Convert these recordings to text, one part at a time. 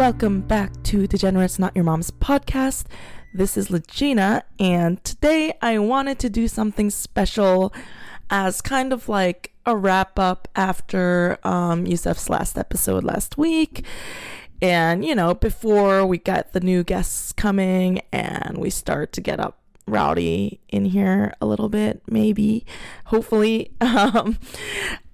welcome back to Degenerates Not Your Mom's podcast. This is Legina, and today I wanted to do something special as kind of like a wrap up after um, Youssef's last episode last week. And, you know, before we got the new guests coming and we start to get up rowdy in here a little bit, maybe, hopefully. Um,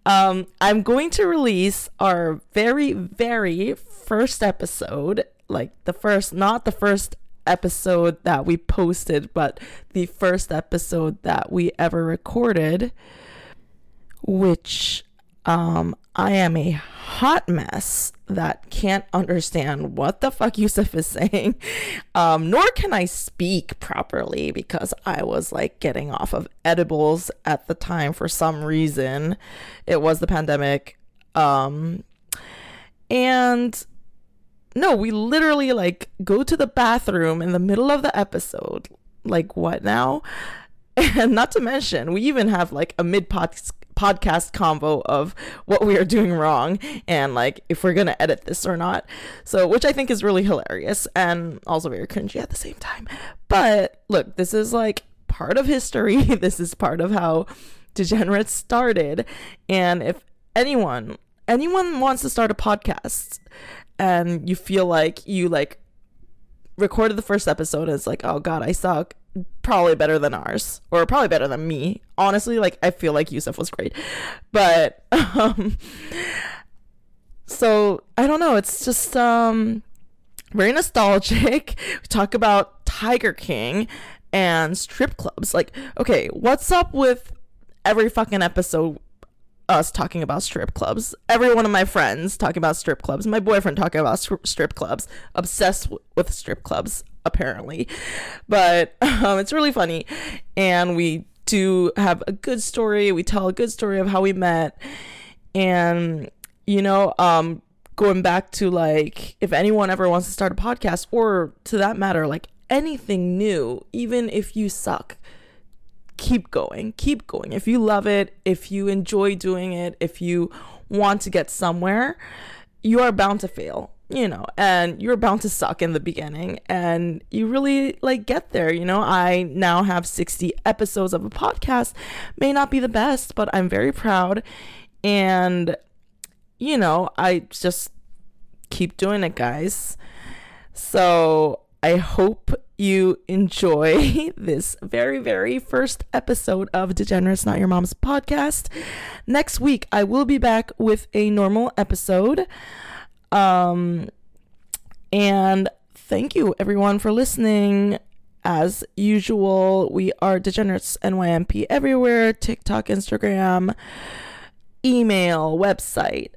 um, I'm going to release our very, very first episode, like the first, not the first episode that we posted, but the first episode that we ever recorded, which um, I am a hot mess that can't understand what the fuck Youssef is saying. Um, nor can I speak properly because I was like getting off of edibles at the time for some reason. It was the pandemic. Um, and no, we literally like go to the bathroom in the middle of the episode. Like, what now? And not to mention, we even have like a mid podcast podcast convo of what we are doing wrong and like if we're gonna edit this or not. So, which I think is really hilarious and also very cringy at the same time. But look, this is like part of history. this is part of how degenerates started. And if anyone anyone wants to start a podcast and you feel like you like recorded the first episode it's like, oh god, I suck probably better than ours or probably better than me. Honestly like i feel like Youssef was great. But um so i don't know it's just um very nostalgic. We talk about tiger king and strip clubs. Like okay what's up with every fucking episode us talking about strip clubs. Every one of my friends talking about strip clubs. My boyfriend talking about strip clubs. Obsessed w- with strip clubs apparently. But um, it's really funny. And we do have a good story. We tell a good story of how we met. And, you know, um, going back to like, if anyone ever wants to start a podcast, or to that matter, like anything new, even if you suck, keep going. Keep going. If you love it, if you enjoy doing it, if you want to get somewhere, you are bound to fail you know, and you're bound to suck in the beginning and you really like get there, you know. I now have 60 episodes of a podcast. May not be the best, but I'm very proud and you know, I just keep doing it, guys. So, I hope you enjoy this very, very first episode of Degenerates Not Your Mom's podcast. Next week, I will be back with a normal episode. Um, and thank you everyone for listening. As usual, we are Degenerates NYMP everywhere TikTok, Instagram, email, website.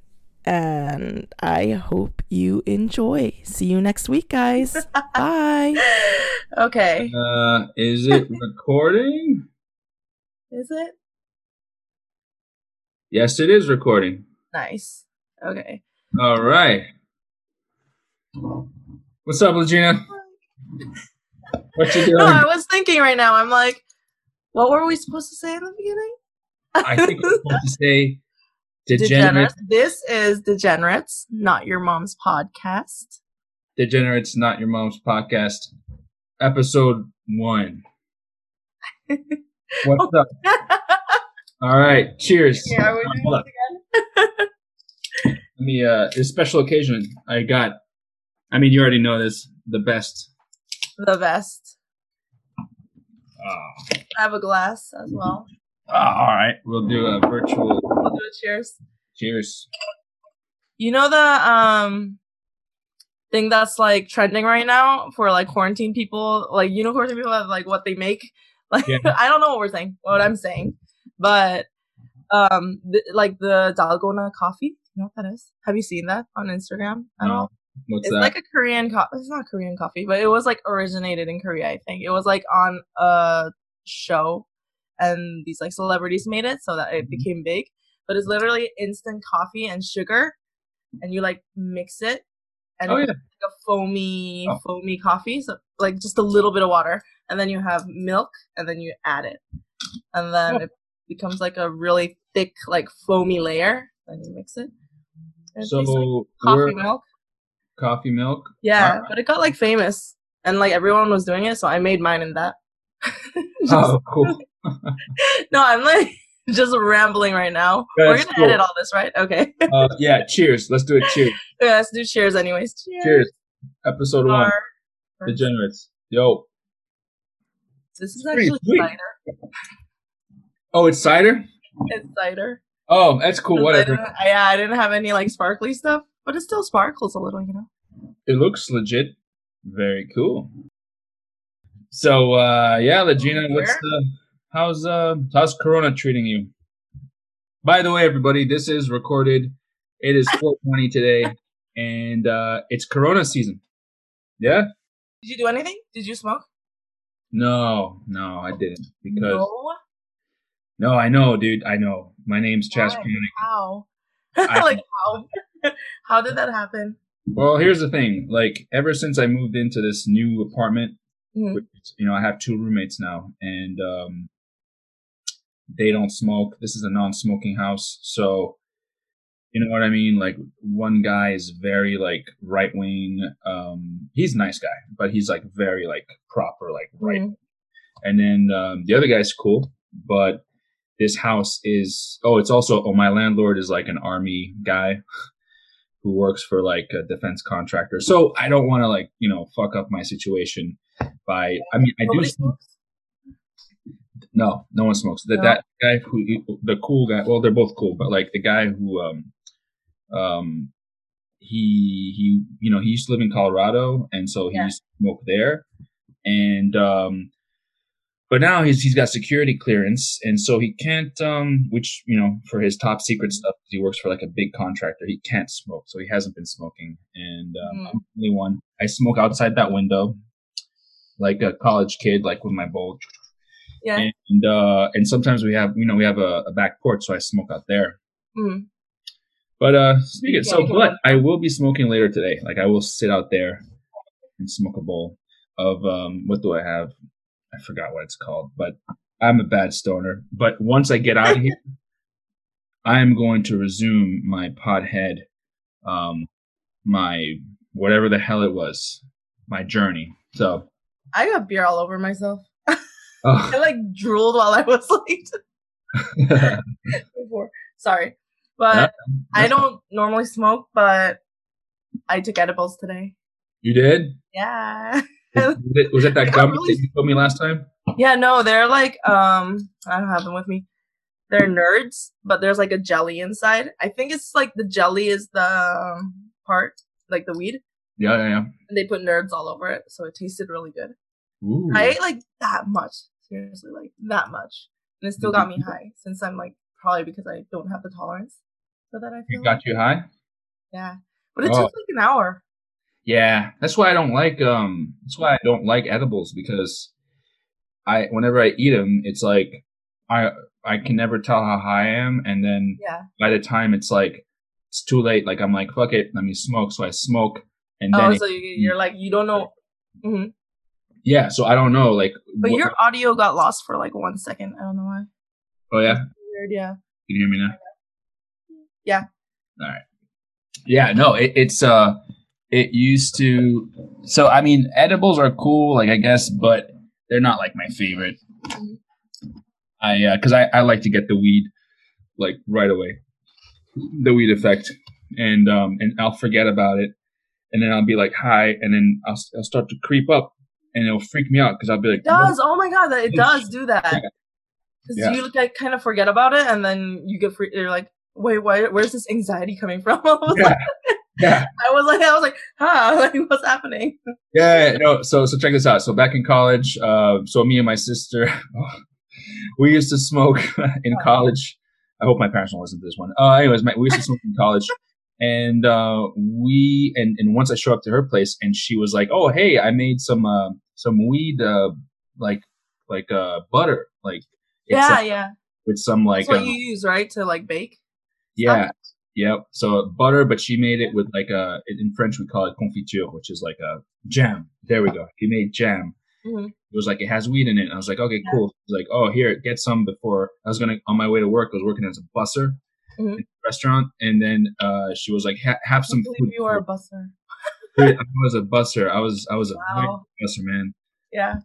And I hope you enjoy. See you next week, guys. Bye. Okay. Uh, is it recording? Is it? Yes, it is recording. Nice. Okay. All right. What's up, Legina? What you doing? No, I was thinking right now. I'm like, what were we supposed to say in the beginning? I think we're supposed to say degenerates. This is Degenerates, not your mom's podcast. Degenerates, not your mom's podcast, episode one. What's up? All right, cheers. Yeah, we're doing this again. Let me. Uh, this special occasion, I got. I mean, you already know this. The best. the best. Oh. I have a glass as well. all right, we'll do a virtual. We'll do a cheers. Cheers. You know the um thing that's like trending right now for like quarantine people, like you know quarantine people have like what they make. Like Yeah. I don't know what we're saying, what I'm saying, but um th- like the dalgona coffee. You know what that is? Have you seen that on Instagram at No. all? What's it's that? like a Korean coffee. It's not Korean coffee, but it was like originated in Korea. I think it was like on a show, and these like celebrities made it so that it Mhm. became big. But it's literally instant coffee and sugar, and you like mix it, and oh it's yeah. like a foamy, Oh. foamy coffee. So like just a little bit of water, and then you have milk, and then you add it, and then Oh. it becomes like a really thick, like foamy layer. Then you mix it. And it tastes like So coffee milk. coffee milk. Yeah, Alright. but it got like famous, and like everyone was doing it, so I made mine in that. Oh, cool. No, I'm like just rambling right now. We're gonna cool. edit all this, right? Okay. Uh, yeah, cheers. Let's do it. Cheers. yeah, let's do cheers, anyways. Cheers. Cheers. Episode one. Our- Degenerates. Yo. This is actually cider. Oh, it's cider? It's cider. Oh, that's cool. Whatever. didn't- yeah, I didn't have any like sparkly stuff, but it still sparkles a little, you know. It looks legit. Very cool. So uh yeah, Legina, what's the how's uh how's Corona treating you? By the way, everybody, this is recorded. It is 420 today, and uh it's Corona season. Yeah? Did you do anything? Did you smoke? No, no, I didn't. Because no. no, I know, dude. I know. My name's Chaz Why? Panic. How? I- like how? how did that happen? Well, here's the thing. Like, ever since I moved into this new apartment, Mhm. which, you know, I have two roommates now, and um, they don't smoke. This is a non-smoking house, so you know what I mean. Like, one guy is very like right wing. Um, he's a nice guy, but he's like very like proper, like right. Mhm. And then um, the other guy's cool, but this house is. Oh, it's also. Oh, my landlord is like an army guy. Who works for like a defense contractor? So I don't want to like you know fuck up my situation by. I mean, I do. Nobody smoke- smokes? no, no one smokes. That No? that guy who the cool guy. Well, they're both cool, but like the guy who um um he he you know he used to live in Colorado, and so he Yeah. used to smoke there, and um. But now he's he's got security clearance, and so he can't. Um, which you know, for his top secret stuff, he works for like a big contractor. He can't smoke, so he hasn't been smoking. And um, Mm. I'm the only one. I smoke outside that window, like a college kid, like with my bowl Yeah. and uh and sometimes we have you know we have a, a back porch so i smoke out there. Mhm. but uh speaking so Yeah, you but i will be smoking later today. Like i will sit out there and smoke a bowl of um what do i have? I forgot what it's called but i'm a bad stoner. But once i get out of here i'm going to resume my podhead um my whatever the hell it was my journey. So I got beer all over myself. Oh, I like drooled while I was like before. Sorry, but I don't normally smoke, but I took edibles today. you did Yeah. was it, was it that gum really- that you told me last time Yeah, no, they're like um I don't have them with me. They're nerds, but there's like a jelly inside. I think it's like the jelly is the um, part, like the weed, yeah yeah yeah and they put nerds all over it, so it tasted really good. Ooh. I ate like that much, seriously, like that much, and it still got me high. Since I'm like probably because I don't have the tolerance for that. I feel It got you high? yeah, but it Oh. took like an hour. Yeah, that's why I don't like um. That's why I don't like edibles because I whenever I eat them, it's like I I can never tell how high I am, and then Yeah. by the time it's like it's too late. Like I'm like fuck it, let me smoke. So I smoke, and Oh, it- so you, you're like you don't know, hmm yeah. So I don't know. Like, but what- your audio got lost for like one second. I don't know why. oh yeah, Weird, yeah. can you hear me now? Yeah. All right. Yeah, no, it, it's uh, it used to. So I mean, edibles are cool, like I guess, but they're not like my favorite. Mhm. I uh, because I I like to get the weed like right away, the weed effect, and um and I'll forget about it, and then I'll be like high, and then I'll I'll start to creep up, and it'll freak me out because I'll be like, It does. Oh my god, that it does do that. Because Yeah. you like kind of forget about it, and then you get free. You're like, wait, why? Where's this anxiety coming from? I was Yeah. like, yeah. I was like, I was like, huh? Like, what's happening? Yeah, no. So, so check this out. So back in college, uh, so me and my sister, we used to smoke in college. I hope my parents don't listen to this one. Uh, anyways, my, we used to smoke in college, and uh, we and and once I show up to her place, and she was like, "Oh, hey, I made some uh, some weed, uh, like like uh, butter, like yeah, yeah. with some like That's what um, you use, right, to like bake. yeah." Yep. So butter, but she made it with like a in French we call it confiture, which is like a jam. There we go. He made jam. Mhm. It was like it has weed in it. And I was like, okay, Yeah. cool. Was like, oh, here, get some before I was gonna on my way to work. I was working as a busser Mhm. restaurant, and then uh, she was like, ha- have some food. you are a busser. I was a busser. I was I was a Wow. good busser, man. Yeah.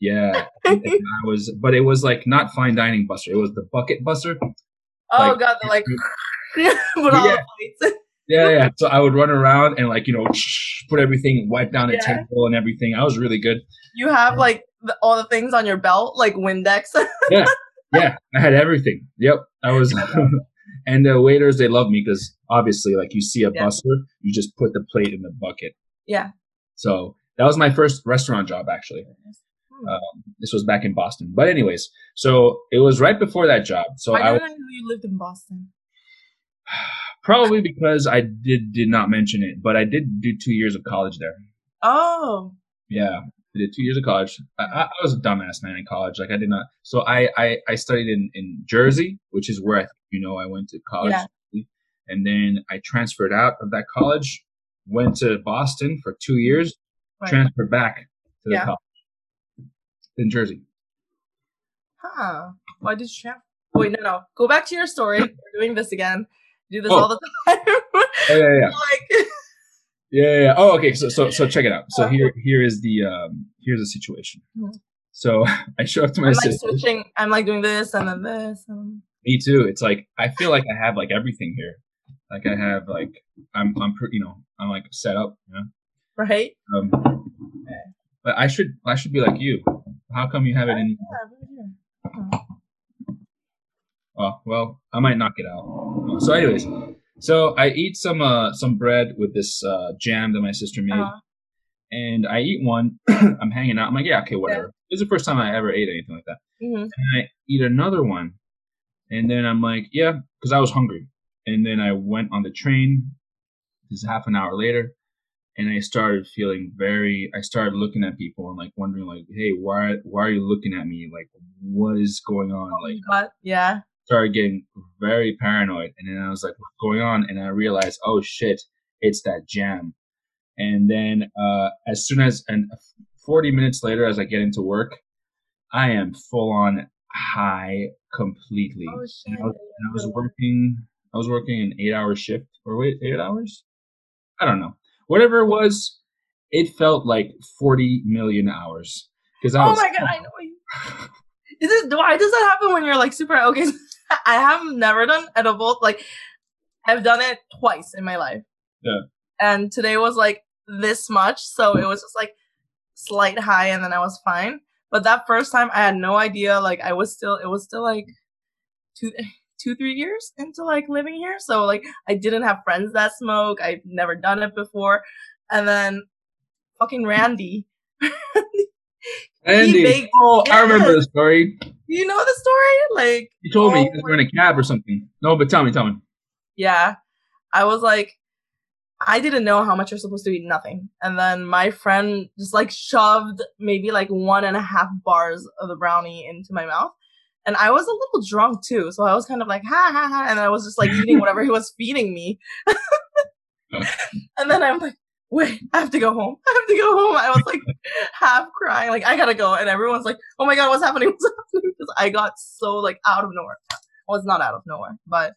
Yeah, I was, but it was like not fine dining busser. It was the bucket busser. Oh Like- god, like put all Yeah. the plates. Yeah, yeah. So I would run around and like you know put everything, wipe down the Yeah. table and everything. I was really good. You have like the, all the things on your belt, like Windex. Yeah, yeah, I had everything. Yep, I was. And the waiters they love me because obviously, like you see a Yeah. busser, you just put the plate in the bucket. yeah. So that was my first restaurant job actually. Hmm. Um, this was back in Boston. But anyways, so it was right before that job. So I I, didn't know you lived in Boston. probably because I did did not mention it, but I did do two years of college there. Oh. Yeah, I did two years of college. I, I I was a dumbass man in college. Like I did not. So I I, I studied in in Jersey, which is where I you know I went to college, Yeah. and then I transferred out of that college, went to Boston for two years, Right. transferred back to the Yeah. college in Jersey. Huh. Why did you transfer? Wait, no, no. Go back to your story. We're doing this again. Do this Oh. all the time. Oh yeah, yeah, yeah. like, Yeah, yeah. Oh, okay. So, so, so check it out. So Uh. here, here is the, um, here's the situation. Mhm. So I show up to my I'm like sister. switching. I'm like doing this and then this. And... Me too. It's like I feel like I have like everything here. Like I have like I'm, I'm, you know, I'm like set up. You know. Right? Um, but I should, I should be like you. How come you have it in? Yeah, here. Oh, well, I might knock it out. So, anyways, so I eat some, uh, some bread with this uh, jam that my sister made. Uh, and I eat one. I'm hanging out. I'm like, yeah, okay, whatever. This is the first time I ever ate anything like that. mhm. And I eat another one, and then I'm like, yeah, because I was hungry. And then I went on the train. This is half an hour later, and I started feeling very. I started looking at people and like wondering, like, hey, why, why are you looking at me? Like, what is going on? Like, But yeah. started getting very paranoid and then i was like what's going on and i realized oh shit it's that jam and then uh as soon as and 40 minutes later as i get into work i am full on high completely Oh and. I, was, and I was working i was working an eight hour shift or wait eight hours i don't know whatever it was it felt like 40 million hours because i Oh was my god, I know you. Is it why does that happen when you're like super okay? I have never done edible. Like I've done it twice in my life. Yeah. And today was like this much, so it was just like slight high, and then I was fine. But that first time, I had no idea. Like I was still, it was still like two, two, three years into like living here. So like I didn't have friends that smoke. I've never done it before, and then fucking Randy. Andy, baked- oh, I remember the story. You know the story? Like, You told me Oh you guys were in a cab or something. No, but tell me, tell me. yeah, I was like, I didn't know how much you're supposed to eat. Nothing. And then my friend just like shoved maybe like one and a half bars of the brownie into my mouth. And I was a little drunk too. So I was kind of like, ha ha ha. And I was just like eating whatever he was feeding me. and then I'm like, wait, I have to go home. I have to go home. I was like half crying, like, I gotta go. And everyone's like, oh my God, what's happening? What's happening? Because I got so like out of nowhere. Well, it's not out of nowhere, but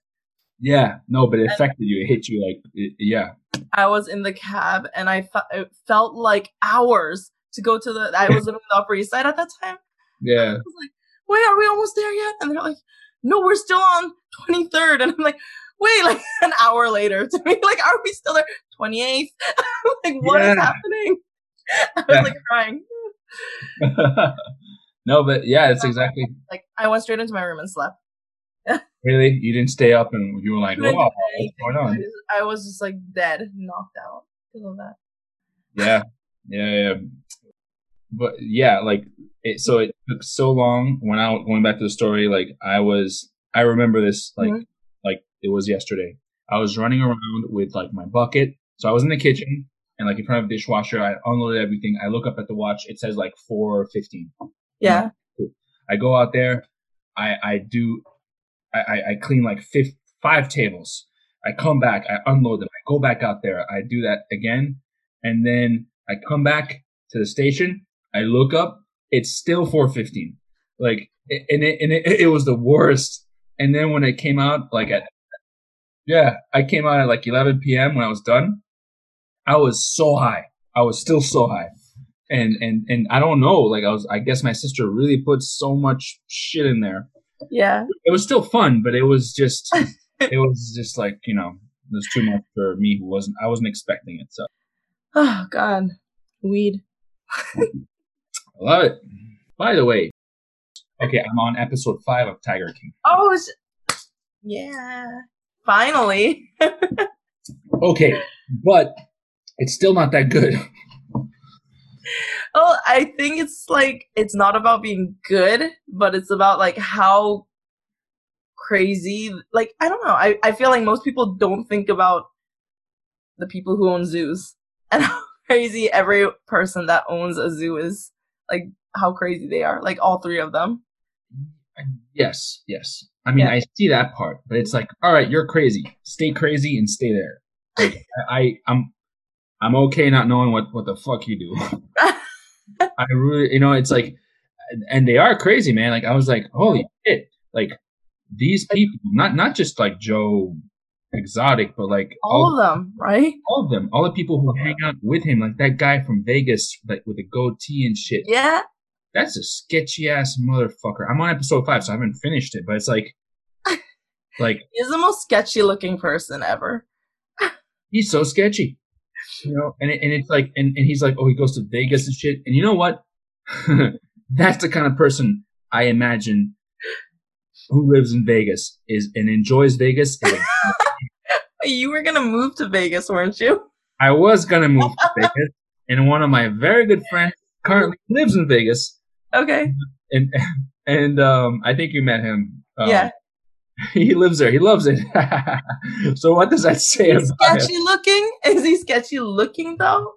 Yeah, no, but it affected you. It hit you like, it, yeah. I was in the cab and I fe- it felt like hours to go to the. I was living in the Upper East Side at that time. I Yeah. was like, wait, are we almost there yet? And they're like, no, we're still on 23rd. And I'm like, wait, like an hour later to me, like, are we still there? 28th? like, what is Yeah. happening? I was Yeah. like crying. no, but yeah, it's exactly. Like, I went straight into my room and slept. Really? You didn't stay up and you were like, what's going on? I was just like dead, knocked out because of that. Yeah. Yeah, yeah. But yeah, like, it, so it took so long when I, going back to the story, like, I was, I remember this, like, Mhm. like it was yesterday. I was running around with like my bucket. So I was in the kitchen and like in front of a dishwasher. I unloaded everything. I look up at the watch. It says like 415. Yeah. I go out there. I I do. I I, clean like fif five tables. I come back. I unload them. I go back out there. I do that again, and then I come back to the station. I look up. It's still 415. Like and it and it, it was the worst. And then when it came out, like at yeah, I came out at like 11 p.m. when I was done. I was so high. I was still so high. And and and I don't know, like I was I guess my sister really put so much shit in there. Yeah. It was still fun, but it was just it was just like, you know, it was too much for me who wasn't I wasn't expecting it. So Oh God. Weed. I love it. By the way, okay, I'm on episode five of Tiger King. Oh, it's, yeah. Finally. Okay, but it's still not that good. Oh, I think it's like it's not about being good, but it's about like how crazy like I don't know. I, I feel like most people don't think about the people who own zoos and how crazy every person that owns a zoo is. Like how crazy they are. Like all three of them. Yes, yes. I mean, Yeah. I see that part, but it's like, all right, you're crazy. Stay crazy and stay there. Like, I, I, I'm, I'm okay not knowing what what the fuck you do. I really, you know, it's like, and they are crazy, man. Like I was like, holy shit! Like these people, not not just like Joe Exotic, but like all of them, right? all of them, all the people who hang out with him, like that guy from Vegas, like with the goatee and shit. Yeah. That's a sketchy ass motherfucker. I'm on episode five, so I haven't finished it, but it's like, like He's the most sketchy looking person ever. he's so sketchy, you know. And it, and it's like, and, and he's like, oh, he goes to Vegas and shit. And you know what? That's the kind of person I imagine who lives in Vegas is and enjoys Vegas. And You were gonna move to Vegas, weren't you? I was gonna move to Vegas, and one of my very good friends currently lives in Vegas, Okay. and and um, I think you met him. Um, yeah. he lives there. He loves it. so what does that say He's about him? sketchy looking. Is he sketchy looking though?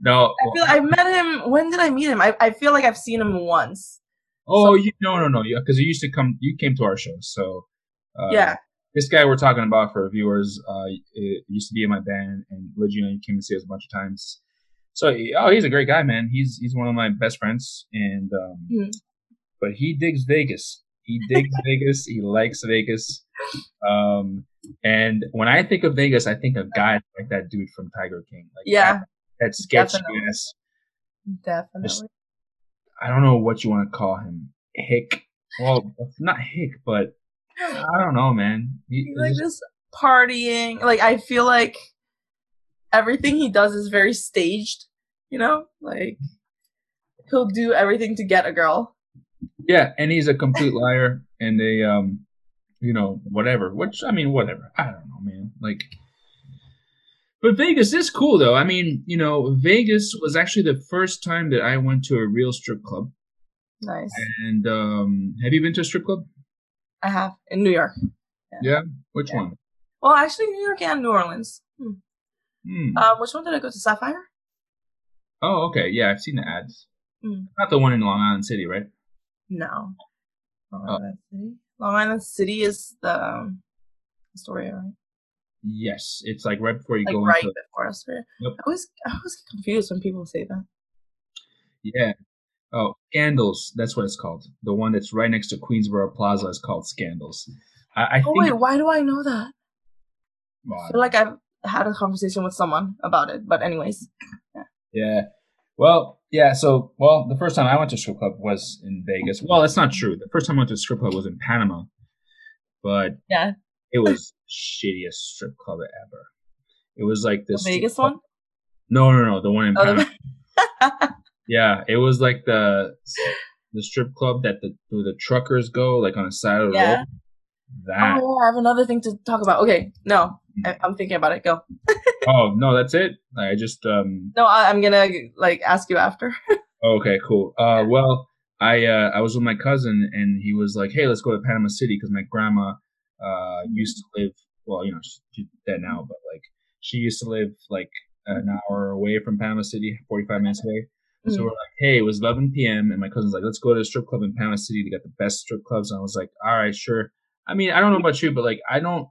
No. I feel I met him. When did I meet him? I, I feel like I've seen him once. Oh, you no no no, yeah because you used to come. You came to our show, so uh, yeah. This guy we're talking about for viewers uh, it used to be in my band, and Legio, you came to see us a bunch of times. So oh, he's a great guy, man. He's he's one of my best friends, and um, Hmm. but he digs Vegas. He digs Vegas. He likes Vegas. Um, and when I think of Vegas, I think of guys like that dude from Tiger King. Like Yeah. that, that sketchy Definitely. ass. Definitely. I don't know what you want to call him. Hick. Well, not Hick, but I don't know, man. He- He's like just partying. Like I feel like everything he does is very staged. You know, like he'll do everything to get a girl. Yeah, and he's a complete liar and a um, you know, whatever. Which I mean, whatever. I don't know, man. Like, but Vegas is cool though. I mean, you know, Vegas was actually the first time that I went to a real strip club. Nice. And um, have you been to a strip club? I have in New York. Yeah? Which Yeah. one? Well, actually, New York and New Orleans. Hmm. Hmm. Um, which one did I go to? Sapphire. oh, okay. Yeah, I've seen the ads. Hmm. Not the one in Long Island City, right? No. Long Oh. Island City. Long Island City is the um, Astoria, right? Yes, it's like right before you Like go right into. before Astoria. Yep. I always I always get confused when people say that. Yeah. Oh, Scandals. That's what it's called. The one that's right next to Queensboro Plaza is called Scandals. I, I Oh think. wait, why do I know that? well, I feel like I've had a conversation with someone about it. But anyways, yeah. Well, yeah. So, well, the first time I went to strip club was in Vegas. Well, that's not true. The first time I went to strip club was in Panama, but yeah, it was shittiest strip club ever. It was like the this Vegas one. No, no, no, the one in Oh, Panama. the- Yeah, it was like the the strip club that the where the truckers go, like on the side of the Yeah. road. That. oh, I have another thing to talk about. Okay, no, I, I'm thinking about it. Go. Oh no, that's it. I just um. No, I, I'm gonna like ask you after. Okay, cool. Uh, well, I uh, I was with my cousin, and he was like, "Hey, let's go to Panama City," because my grandma uh used to live. Well, you know, she's dead now, but like she used to live like an hour away from Panama City, forty five minutes away. So Mm. we're like, "Hey, it was 11 p.m." and my cousin's like, "Let's go to a strip club in Panama City. They got the best strip clubs." And I was like, "All right, sure." I mean, I don't know about you, but like, I don't.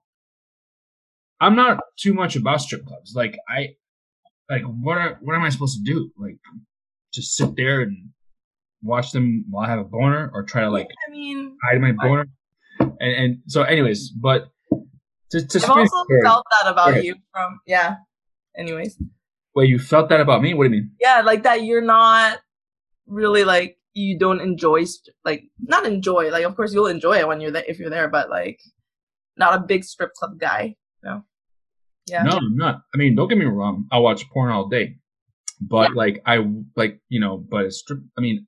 I'm not too much about strip clubs. Like, I like what are what am I supposed to do? Like, just sit there and watch them while I have a boner, or try to like I mean, hide my boner? And, and so, anyways, but to, to I've also felt that about you from yeah. Anyways, Wait, you felt that about me? What do you mean? Yeah, like that you're not really like you don't enjoy like not enjoy like of course you'll enjoy it when you're there if you're there, but like not a big strip club guy. No. Yeah. No, I'm not. I mean, don't get me wrong. I watch porn all day, but like I like you know, but a strip. I mean,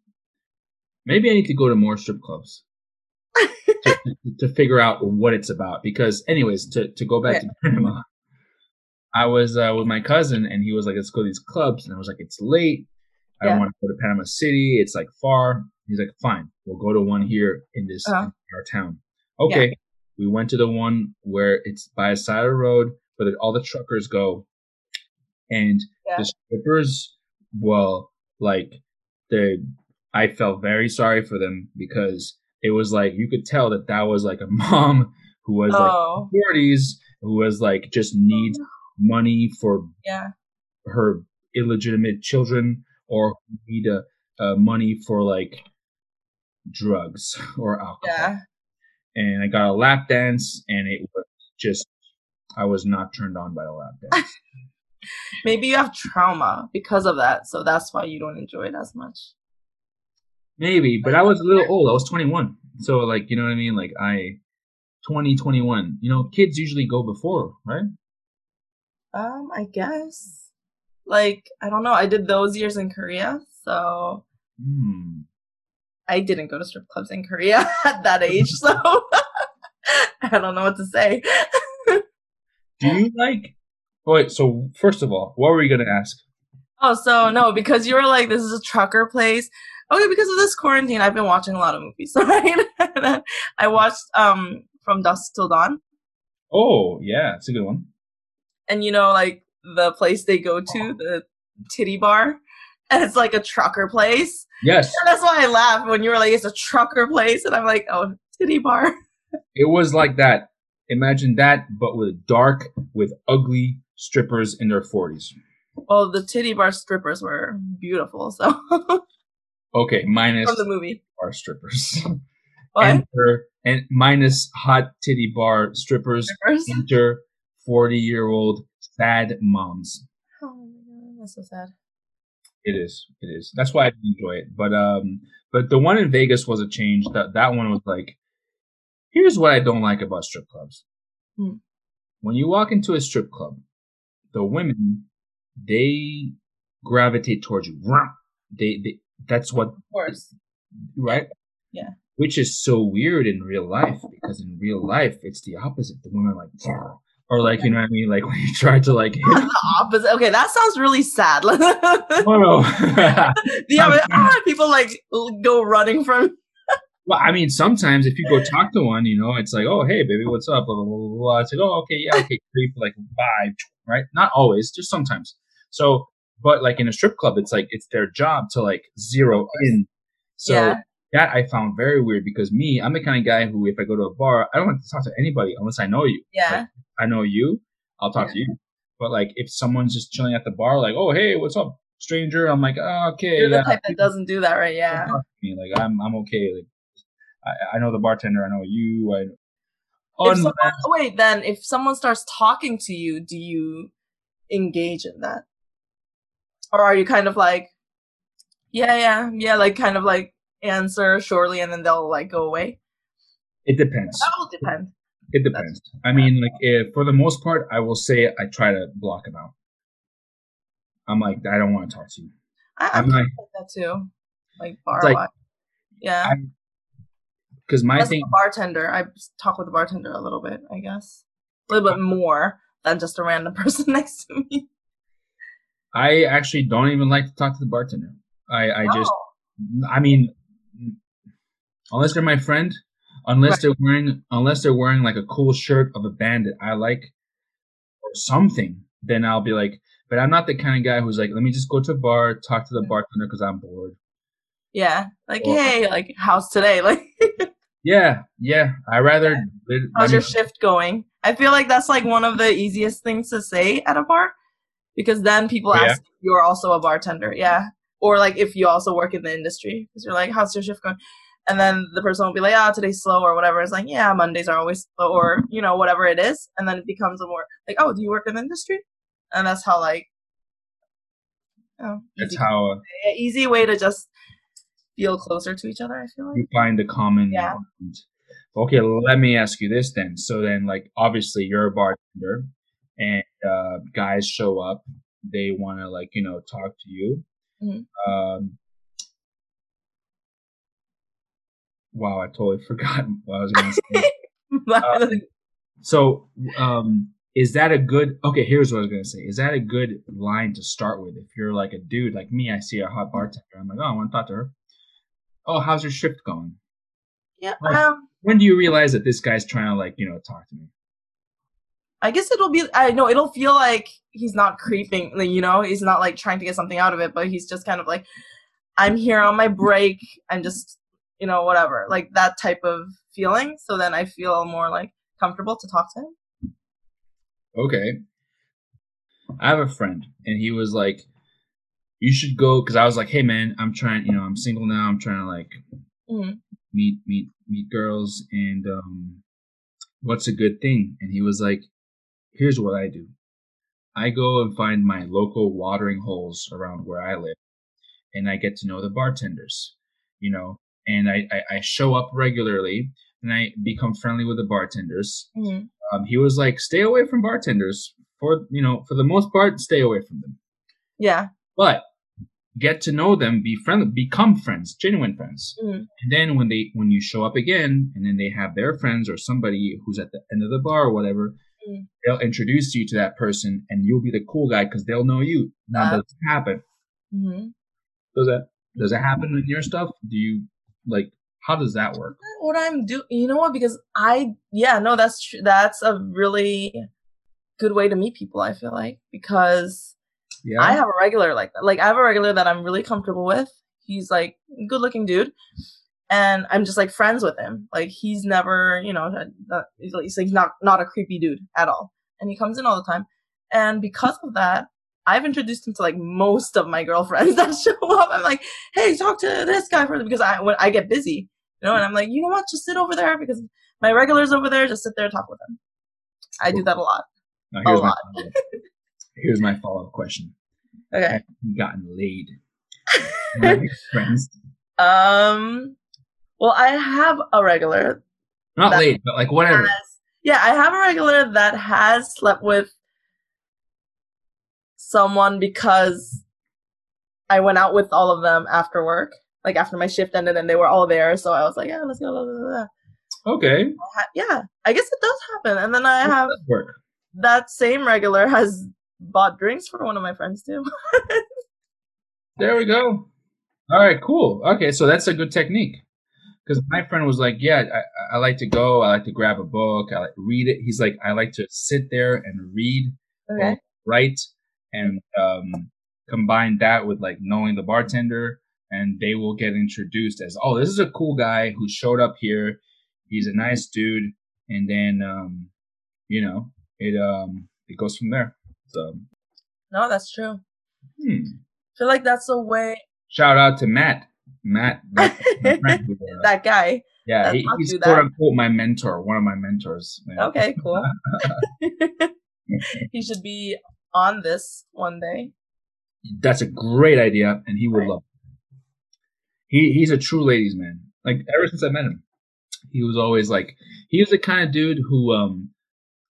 maybe I need to go to more strip clubs to, to figure out what it's about. Because, anyways, to to go back Yeah. to Panama, I was uh, with my cousin, and he was like, "Let's go to these clubs," and I was like, "It's late. I don't want to go to Panama City. It's like far." He's like, "Fine, we'll go to one here in this Uh-huh. in our town." Okay, we went to the one where it's by a side of the road where all the truckers go, and Yeah. the strippers, well, like they, I felt very sorry for them because it was like you could tell that that was like a mom who was like Oh. forties who was like just needs money for Yeah. her illegitimate children or need a, uh, money for like drugs or alcohol. Yeah. And I got a lap dance, and it was just I was not turned on by the lap dance. Maybe you have trauma because of that, so that's why you don't enjoy it as much. Maybe, but I was a little old. I was 21, so like you know what I mean. Like I, 20, 21. You know, kids usually go before, right? Um, I guess. Like, I don't know. I did those years in Korea, so Hmm. I didn't go to strip clubs in Korea at that age, so I don't know what to say. Do you like? Oh, wait. So first of all, what were you gonna ask? Oh, so no, because you were like, this is a trucker place. Okay, because of this quarantine, I've been watching a lot of movies, right? I watched um From Dusk Till Dawn, Oh, yeah, it's a good one. and you know, like the place they go to, the titty bar, and it's like a trucker place. Yes, And that's why I laughed when you were like, it's a trucker place, and I'm like, oh, titty bar. it was like that. Imagine that, but with dark, with ugly strippers in their 40s. Well, the titty bar strippers were beautiful, so Okay, minus from the movie. bar strippers. What? Enter and minus hot titty bar strippers. Strippers? Enter 40 year old sad moms. Oh my god, that's so sad. It is. It is. That's why I didn't enjoy it. But um, but the one in Vegas was a change. That that one was like, here's what I don't like about strip clubs. Hmm. When you walk into a strip club, the women they gravitate towards you. They, they that's what Of course. right? Yeah. Which is so weird in real life because in real life it's the opposite. The women are like, or like you know what I mean, like when you try to like opposite. Okay, that sounds really sad. Oh no. the other, ah, people like go running from. Well, I mean, sometimes if you go talk to one, you know, it's like, oh hey baby, what's up? Blah blah blah blah. blah. It's like, oh okay, yeah, okay, creep, like bye, right? Not always, just sometimes. So, but like in a strip club, it's like it's their job to like zero in. So Yeah. that I found very weird because me, I'm the kind of guy who, if I go to a bar, I don't like to talk to anybody unless I know you. Yeah, I know you, I'll talk to you. But like if someone's just chilling at the bar, like, oh hey, what's up, stranger? I'm like, oh, okay, you're yeah. the type that doesn't do that, right? Yeah. Don't talk to me. Like I'm I'm okay. Like I, I know the bartender, I know you. I If someone, wait, then if someone starts talking to you, do you engage in that, or are you kind of like, yeah, yeah, yeah, like kind of like answer shortly and then they'll like go away? it depends. That will depend. It depends. I mean, like if, for the most part, I will say I try to block them out. I'm like, I don't want to talk to you. I, like, like that too, like bar like- Yeah. I'm because my As thing. a bartender, I talk with the bartender a little bit, I guess. A little bit uh, more than just a random person next to me. I actually don't even like to talk to the bartender. I I just I mean, unless they're my friend, unless Right. they're wearing, unless they're wearing like a cool shirt of a band that I like or something, then I'll be like. But I'm not the kind of guy who's like, let me just go to a bar, talk to the bartender because I'm bored. yeah. Like, Or- hey, like, how's today? Like, Yeah, yeah. I rather. how's your shift going? I feel like that's like one of the easiest things to say at a bar because then people Oh, yeah? ask if you're also a bartender. Yeah. Or like if you also work in the industry because you're like, how's your shift going? And then the person will be like, ah, today's slow or whatever. It's like, yeah, Mondays are always slow or, you know, whatever it is. And then it becomes a more like, oh, do you work in the industry? And that's how like Oh, That's how uh, easy way to just feel closer to each other. I feel like. you find the common. Yeah. bond. Okay, let me ask you this then. So then, like, obviously, you're a bartender, and uh, guys show up. They want to, like, you know, talk to you. Mhm. Um, wow, I totally forgot what I was going to say. Uh, So, um, is that a good? Okay, here's what I was gonna say. Is that a good line to start with? If you're like a dude like me, I see a hot bartender. I'm like, oh, I want to talk to her. Oh, how's your shift going? yeah. Like- Um. When do you realize that this guy's trying to like you know talk to me? I guess it'll be. I know it'll feel like he's not creeping. Like, you know, he's not like trying to get something out of it, but he's just kind of like, I'm here on my break. I'm just, you know, whatever, like that type of feeling. So then I feel more like comfortable to talk to him. Okay. I have a friend, and he was like, "You should go," because I was like, "Hey, man, I'm trying. You know, I'm single now. I'm trying to like Mhm. meet meet meet girls, and um, what's a good thing?" And he was like, "Here's what I do. I go and find my local watering holes around where I live, and I get to know the bartenders. You know, and I I, I show up regularly." And I become friendly with the bartenders, Mhm. um, he was like, stay away from bartenders. For you know, for the most part, stay away from them. Yeah. But get to know them, be friendly, become friends, genuine friends. Mhm. And then when they when you show up again, and then they have their friends or somebody who's at the end of the bar or whatever, Mm. they'll introduce you to that person, and you'll be the cool guy because they'll know you. Now, Uh, does it happen? hmm Does that does it happen with your stuff? Do you like? How does that work? What I'm do, you know what? Because I, yeah, no, that's true. That's a really good way to meet people. I feel like because Yeah. I have a regular like that. Like I have a regular that I'm really comfortable with. He's like good looking dude. And I'm just like friends with him. Like he's never, you know, not, uh, he's like he's not not a creepy dude at all. And he comes in all the time. And because of that, I've introduced him to like most of my girlfriends that show up. I'm like, hey, talk to this guy for because I when I get busy, you know, and I'm like, you know what, just sit over there because my regular's over there. Just sit there and talk with him. I do that a lot. Now, a here's my lot. follow-up. here's my follow up question. Okay. Gotten laid? Friends. Um. Well, I have a regular Not laid, but like whatever. has- yeah, I have a regular that has slept with someone because I went out with all of them after work, like after my shift ended, and they were all there. So I was like, yeah, let's go. Blah, blah, blah. Okay. I ha- Yeah, I guess it does happen. And then I have work. that same regular has bought drinks for one of my friends too. There we go. All right, cool. Okay, so that's a good technique. Because my friend was like, "Yeah, I, I like to go. I like to grab a book. I like read it." He's like, "I like to sit there and read, okay. write, and um, combine that with like knowing the bartender, and they will get introduced as, oh, this is a cool guy who showed up here. He's a nice dude, and then um, you know, it um, it goes from there. So, No, that's true. hmm. I feel like that's the way shout out to Matt. Matt, that's my friend uh, that guy. Yeah, he, he's quote that. unquote my mentor, one of my mentors. Yeah. Okay, cool. he should be on this one day. That's a great idea, and he would Right. love it. He he's a true ladies man. Like ever since I met him, he was always like he was the kind of dude who um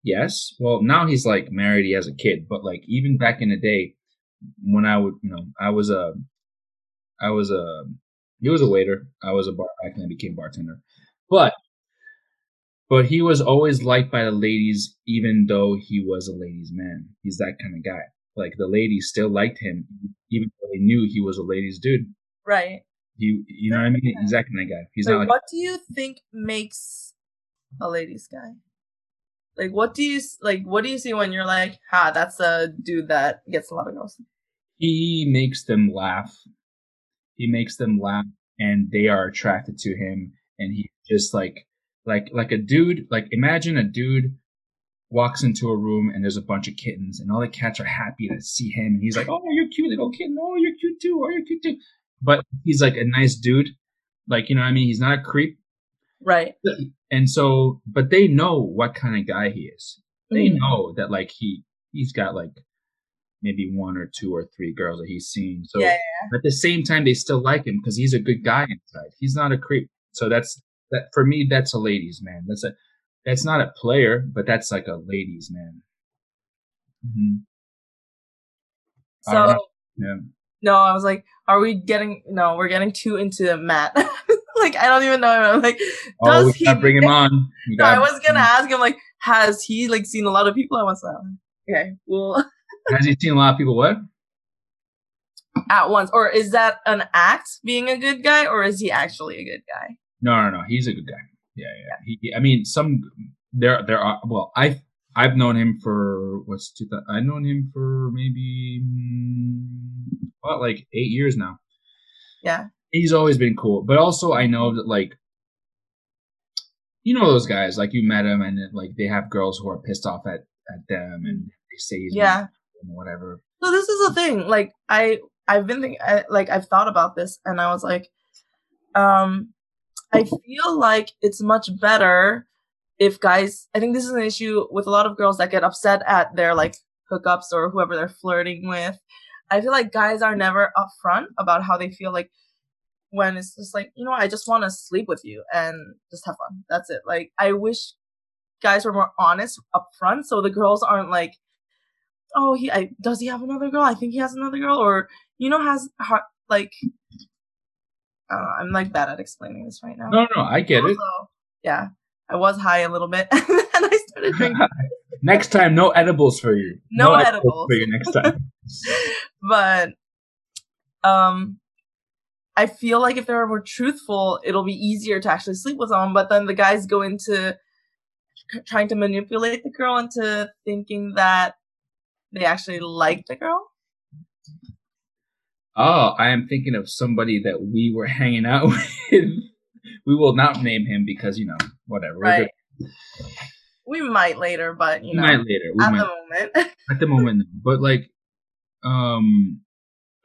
yes, well now he's like married, he has a kid, but like even back in the day when I would you know I was a I was a he was a waiter, I was a bar back and I became bartender, but but he was always liked by the ladies, even though he was a ladies' man. He's that kind of guy. Like the ladies still liked him, even though they knew he was a ladies' dude. Right. He, you know what I mean? He's that kind of guy. He's Wait, not like what do you think makes a ladies guy? Like, what do you like? What do you see when you're like, "Ha, that's a dude that gets a lot of girls." he makes them laugh. He makes them laugh, and they are attracted to him. And he just like, like, like a dude. Like imagine a dude walks into a room and there's a bunch of kittens, and all the cats are happy to see him. And he's like, "Oh, you're cute, little kitten. Oh, you're cute too. Oh, you're cute too." But he's like a nice dude. Like you know, what I mean, he's not a creep. Right. And so, but they know what kind of guy he is. They Mhm. know that like he he's got like maybe one or two or three girls that he's seen. So Yeah, at the same time, they still like him because he's a good guy inside. He's not a creep. So that's that for me. That's a ladies' man. That's a that's not a player, but that's like a ladies' man. hmm So know. Yeah. no, I was like, are we getting? No, we're getting too into Matt. like I don't even know. I'm like, Oh, does we he? bring him on. No, I was gonna ask him like, has he like seen a lot of people? at like, okay, well, Has he seen a lot of people? What? at once, or is that an act being a good guy, or is he actually a good guy? No, no, no. He's a good guy. Yeah, yeah. He, I mean, some there, there are. Well, I, I've known him for what's two thousand. I've known him for maybe mm, what, like eight years now. Yeah. He's always been cool, but also I know that like, you know those guys like you met him and like they have girls who are pissed off at at them and they say he's Yeah. and whatever. So this is the thing. Like I, I've been thinking, I, like I've thought about this, and I was like, um, I feel like it's much better if guys. I think this is an issue with a lot of girls that get upset at their like hookups or whoever they're flirting with. I feel like guys are never upfront about how they feel like when it's just like, you know, I just want to sleep with you and just have fun. That's it. Like I wish guys were more honest up front so the girls aren't like, oh, he I, does he have another girl? I think he has another girl, or you know, has ha- like. I don't know, I'm like bad at explaining this right now. No, no, I get it. Yeah, I was high a little bit, and then I started drinking. next time, no edibles for you. No edibles. for you next time. but um I feel like if they were more truthful, it'll be easier to actually sleep with someone. But then the guys go into trying to manipulate the girl into thinking that they actually like the girl. Oh, I am thinking of somebody that we were hanging out with. We will not name him because you know whatever. Right. We might later, but you We know, might later. We at might the moment. at the moment, but like, um,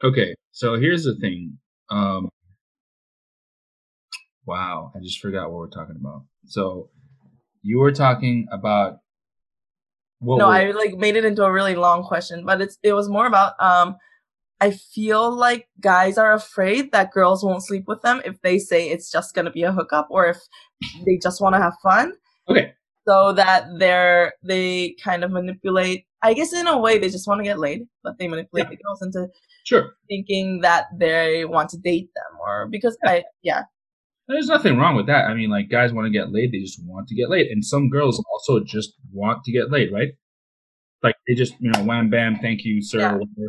okay. So here's the thing. Um, wow, I just forgot what we're talking about. So you were talking about. No, was- I like made it into a really long question, but it's it was more about um I feel like guys are afraid that girls won't sleep with them if they say it's just gonna be a hookup or if they just want to have fun. okay. So that they're they kind of manipulate. I guess in a way they just want to get laid, but they manipulate Yeah. the girls into Sure. thinking that they want to date them or because I yeah There's nothing wrong with that. I mean, like guys want to get laid, they just want to get laid, and some girls also just want to get laid, right? Like they just, you know, wham bam, thank you, sir. Yeah.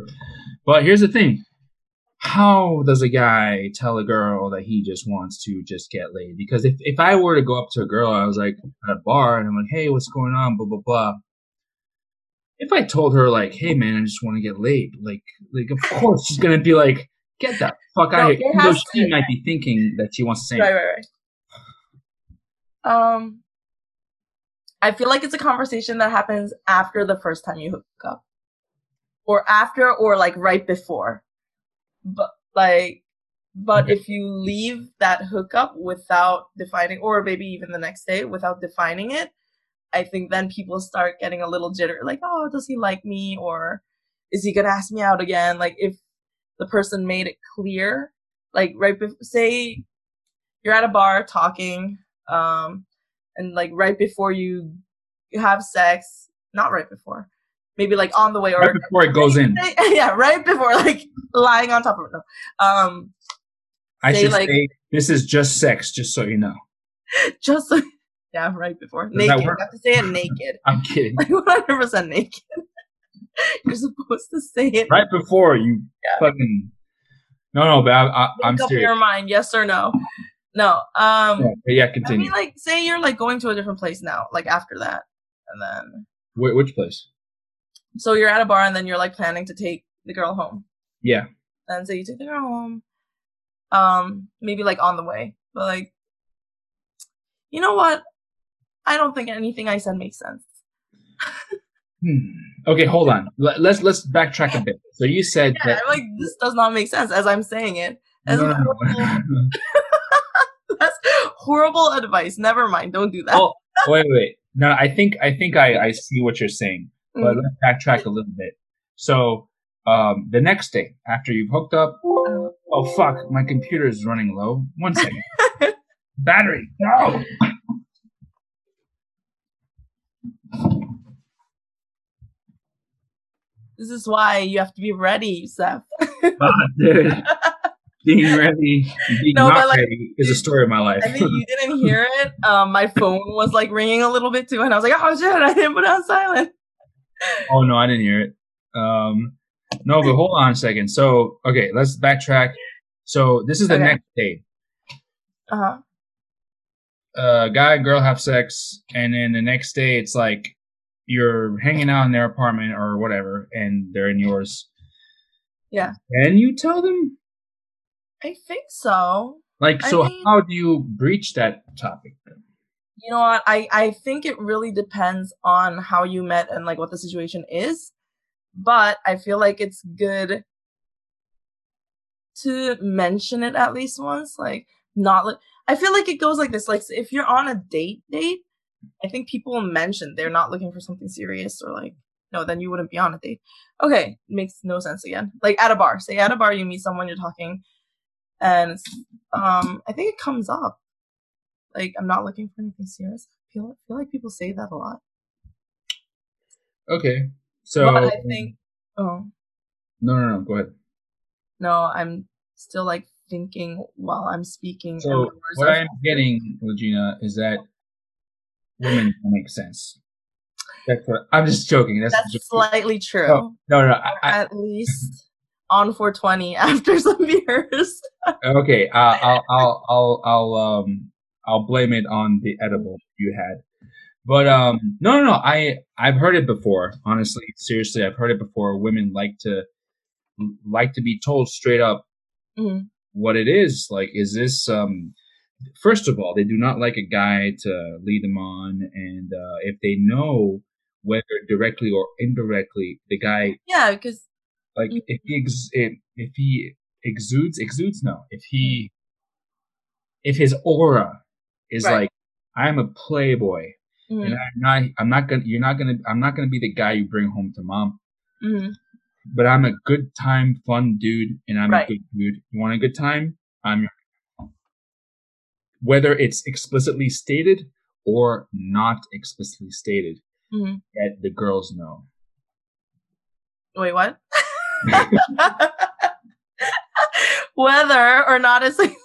But here's the thing: how does a guy tell a girl that he just wants to just get laid? Because if if I were to go up to a girl, I was like at a bar, and I'm like, hey, what's going on? Blah blah blah. If I told her like, hey man, I just want to get laid, like, like of course she's gonna be like, get the fuck No, out of here. Even though she might be thinking that she wants to say, right right right. Um, I feel like it's a conversation that happens after the first time you hook up, or after, or like right before. But like, but Okay. if you leave that hookup without defining, or maybe even the next day without defining it, I think then people start getting a little jitter, like, oh, does he like me, or is he gonna ask me out again? Like, if the person made it clear, like right before, say you're at a bar talking, um, and like right before you you have sex, not right before, maybe like on the way or right before it goes in. yeah, right before like lying on top of it. No. Um, I should like- say this is just sex, just so you know. just yeah, right before Does naked. You have to say it naked, I'm kidding. like 100 percent naked. You're supposed to say it. right before you Yeah. fucking. No, no, but I, I, I'm Make up serious. your mind, yes or no. No. Um, Yeah, yeah, I continue. mean, like, say you're like going to a different place now, like after that, and then Wh- which place? so you're at a bar, and then you're like planning to take the girl home. Yeah. and so you take the girl home. Um, maybe like on the way, but like, you know what? I don't think anything I said makes sense. Hmm. Okay, hold on. Let, let's let's backtrack a bit. So you said Yeah, that. I'm like this does not make sense as I'm saying it. As No, no, no. horrible, that's horrible advice. Never mind. Don't do that. Oh, wait, wait. No, I think I think I, I see what you're saying, but Mm. let's backtrack a little bit. So Um, the next day after you've hooked up, oh fuck, my computer is running low. One second. Battery, no. This is why you have to be ready, Seth. Ah, dude. Being ready, being No, not like, ready is a story of my life. I think you didn't hear it. Um, my phone was like ringing a little bit too, and I was like, "Oh shit!" I didn't put it on silent. oh no, I didn't hear it. Um, no, but hold on a second. So, okay, let's backtrack. So this is the Okay. next day. Uh huh. Uh, guy and girl have sex, and then the next day it's like you're hanging out in their apartment or whatever, and they're in yours. Yeah. And you tell them, I think so. like, I so mean- how do you breach that topic? You know what? I I think it really depends on how you met and like what the situation is. But I feel like it's good to mention it at least once. Like not like I feel like it goes like this. Like if you're on a date date, I think people mention they're not looking for something serious or like no, then you wouldn't be on a date. Okay, makes no sense again. Like at a bar. Say at a bar you meet someone you're talking and um I think it comes up. Like I'm not looking for anything serious. I feel feel like people say that a lot. Okay, so but I think oh no, no, no, go ahead. no, I'm still like thinking while I'm speaking. So what I'm getting, Legina, is that women make sense. That's what I'm just joking. That's, That's slightly true. Oh, no, no. I, I, At least on 420 after some beers. okay, uh, I'll, I'll, I'll, I'll, um, I'll blame it on the edible you had. But um, no, no, no. I I've heard it before. Honestly, seriously, I've heard it before. Women like to like to be told straight up Mhm. What it is. Like, is this um? First of all, they do not like a guy to lead them on, and uh, if they know whether directly or indirectly, the guy Yeah, because like if he ex- if, if he exudes exudes no if he if his aura is Right. like i'm a playboy mm-hmm, and i'm not i'm not gonna you're not gonna i'm not gonna be the guy you bring home to mom mm-hmm, but i'm a good time fun dude and i'm Right. a good dude you want a good time i'm your whether it's explicitly stated or not explicitly stated mm-hmm. that the girls know Wait, what? Whether or not it's like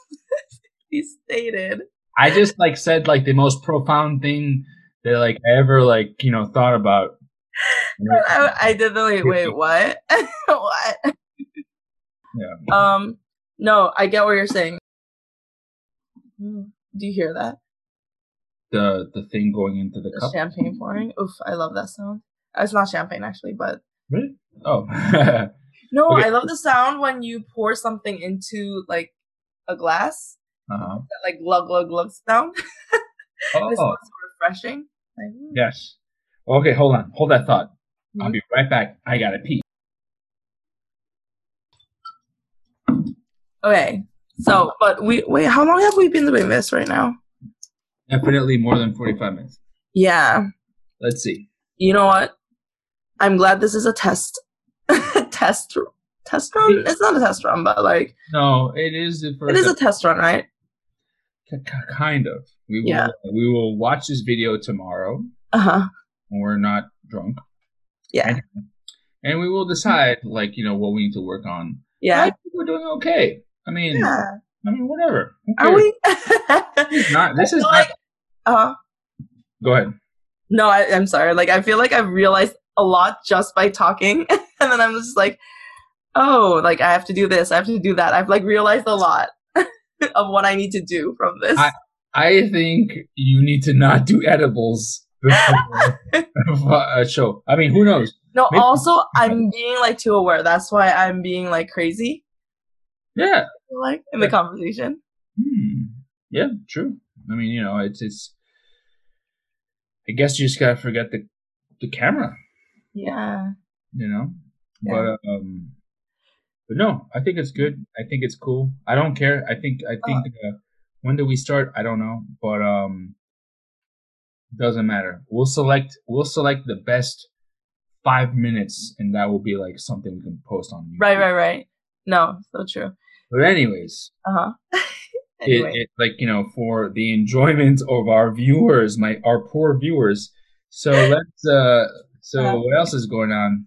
stated. I just like said like the most profound thing that like I ever like you know thought about. I, I did the wait, wait, what? what? Yeah. Um, no, I get what you're saying. Do you hear that? The the thing going into the The cup. champagne pouring. Oof, I love that sound. It's not champagne actually, but Really? Oh. no, Okay. I love the sound when you pour something into like a glass. uh-huh. That like glug glug glug sound. Oh. One's so refreshing. Like, mm. Yes. Okay, hold on. Hold that thought. I'll Mhm. be right back. I gotta pee. Okay. So, but we wait. How long have we been doing this right now? Definitely more than forty-five minutes. Yeah. Let's see. You know what? I'm glad this is a test. test. Test run. It's not a test run, but like No, it is the first. it is a test run, right? k- kind of. We will. Yeah. We will watch this video tomorrow Uh huh. When we're not drunk, Yeah. and, and we will decide like you know what we need to work on. Yeah. I think we're doing okay. I mean, Yeah. I mean, whatever. Are we? This is not. This is feel not. like- Uh, Go ahead. no, I, I'm sorry. Like, I feel like I've realized a lot just by talking, and then I'm just like, oh, like I have to do this, I have to do that. I've like realized a lot of what I need to do from this. I- I think you need to not do edibles show. I mean, who knows? no, maybe- also I'm being like too aware. That's why I'm being like crazy, Yeah. like in the conversation. Hmm. Yeah. True. I mean, you know, it's it's. I guess you just gotta forget the the camera. Yeah. You know. Yeah. But um. But no, I think it's good. I think it's cool. I don't care. I think I think uh, when do we start? I don't know, but um, doesn't matter. We'll select we'll select the best five minutes, and that will be like something we can post on YouTube. Right, right, right. No, so true. But anyways, Uh huh. it, anyway, it, like you know, for the enjoyment of our viewers, my our poor viewers. So let's. uh So Uh-huh. what else is going on?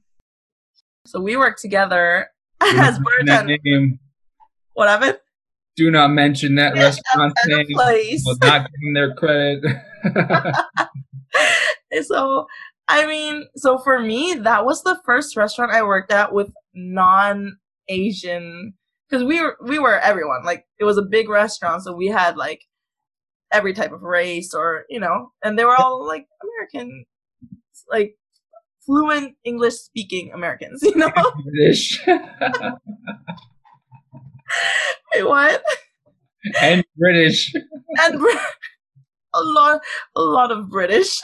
so we work together as not mention that bartenders. What happened? Do not mention that Yeah, restaurant name. place. Will not give them their credit. so I mean, so for me, that was the first restaurant I worked at with non-Asian because we were we were everyone. Like it was a big restaurant, so we had like every type of race, or you know, and they were all like American, like fluent English speaking Americans. You know, British Wait, what? and British. And Br- a lot, a lot of British.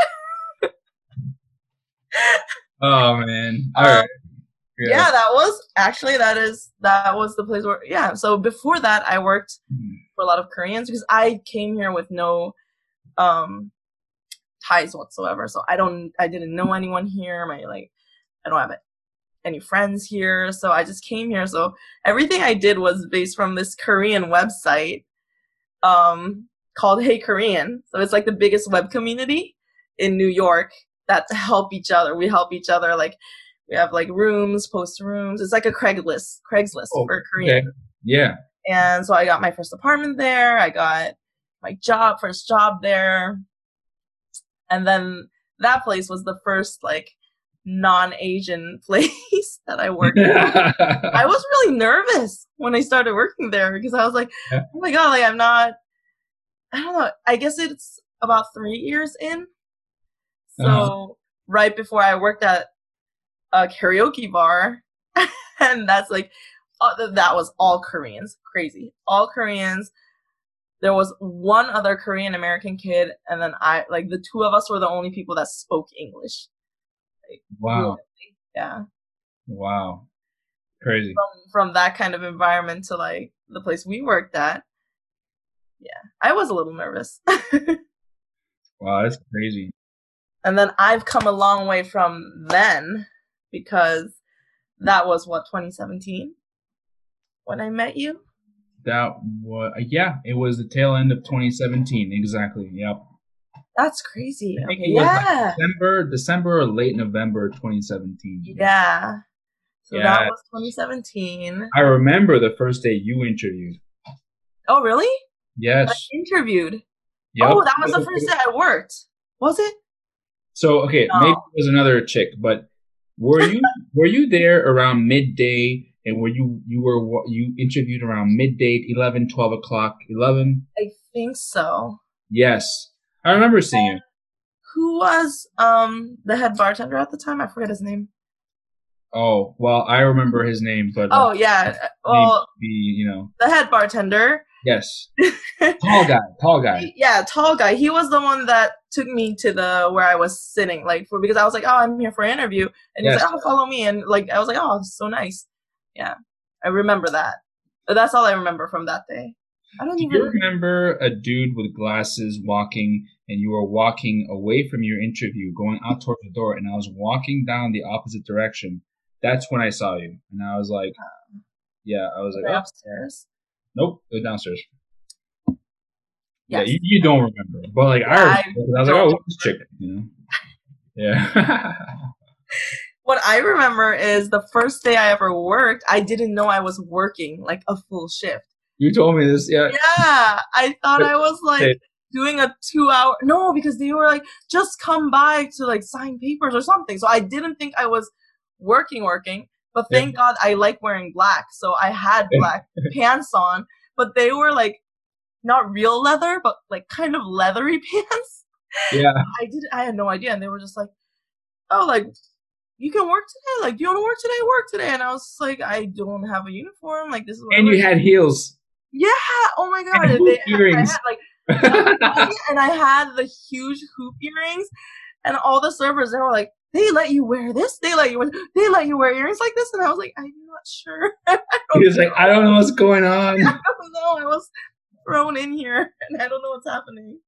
Oh man! All Um, right. yeah, that was actually that is that was the place where yeah. So before that, I worked Hmm. for a lot of Koreans because I came here with no um ties whatsoever. So I don't I didn't know anyone here. My like I don't have any friends here. So I just came here. So everything I did was based from this Korean website um called Hey Korean. So it's like the biggest web community in New York that help each other. We help each other like we have like rooms, post rooms. It's like a Craigslist, Craigslist Oh, for Korean. Okay. Yeah. And so I got my first apartment there. I got my job, first job there. And then that place was the first like non-Asian place that I worked at. I was really nervous when I started working there because I was like, oh my God, like I'm not, I don't know. I guess it's about three years in. So Uh-huh. right before I worked at a karaoke bar and that's like, uh, that was all Koreans. Crazy. All Koreans. There was one other Korean American kid and then I, like the two of us were the only people that spoke English. Wow. Yeah. Wow. Crazy. from from that kind of environment to like the place we worked at yeah i was a little nervous Wow, that's crazy. and then i've come a long way from then because that was what 2017 when i met you That was yeah. It was the tail end of 2017. Exactly. Yep. That's crazy I think okay it was, like, yeah December, December or late November 2017. yeah so Yeah. that was 2017 I remember the first day you interviewed. oh really Yes. i interviewed Yep. oh that was the first day i worked was it So okay, No. maybe it was another chick, but were you were you there around midday? And were you you were you interviewed around midday, 11, 12 o'clock, eleven? i think so Yes, I remember seeing it. who was um the head bartender at the time i forget his name Oh well, I remember his name, but Oh uh, yeah. Well, you know, the head bartender. yes, tall guy, tall guy. Yeah, tall guy. He was the one that took me to the where I was sitting, like for because I was like, oh, I'm here for an interview, and he's Yes. like, oh, follow me, and like I was like, oh, so nice. Yeah, I remember that. That's all I remember from that day. I don't Do even. you remember a dude with glasses walking, and you were walking away from your interview, going out towards the door, and I was walking down the opposite direction. That's when I saw you, and I was like, oh. "Yeah," I was Was like, oh, upstairs. "Nope, it was downstairs." Yeah, you, you don't remember, but like I, I I was like, "Oh, this chick?" You know? Yeah. What I remember is the first day I ever worked, I didn't know I was working like a full shift. You told me this. Yeah. Yeah, I thought I was like doing a two hour. No, because they were like, just come by to like sign papers or something. So I didn't think I was working, working. But Yeah. thank God I like wearing black. So I had black pants on, but they were like not real leather, but like kind of leathery pants. Yeah. I did. I had no idea, and they were just like, "Oh, like you can work today. Like, do you want to work today? Work today." And I was like, "I don't have a uniform. Like, this is what." I And you wear." had heels. Yeah. Oh my god. And And they, hoop earrings. I had like, and I had the huge hoop earrings, and all the servers they were like, "They let you wear this. They let you wear. They let you wear earrings like this." And I was like, "I'm not sure. He was like, "I don't know what's going on." I don't know. I was thrown in here and I don't know what's happening.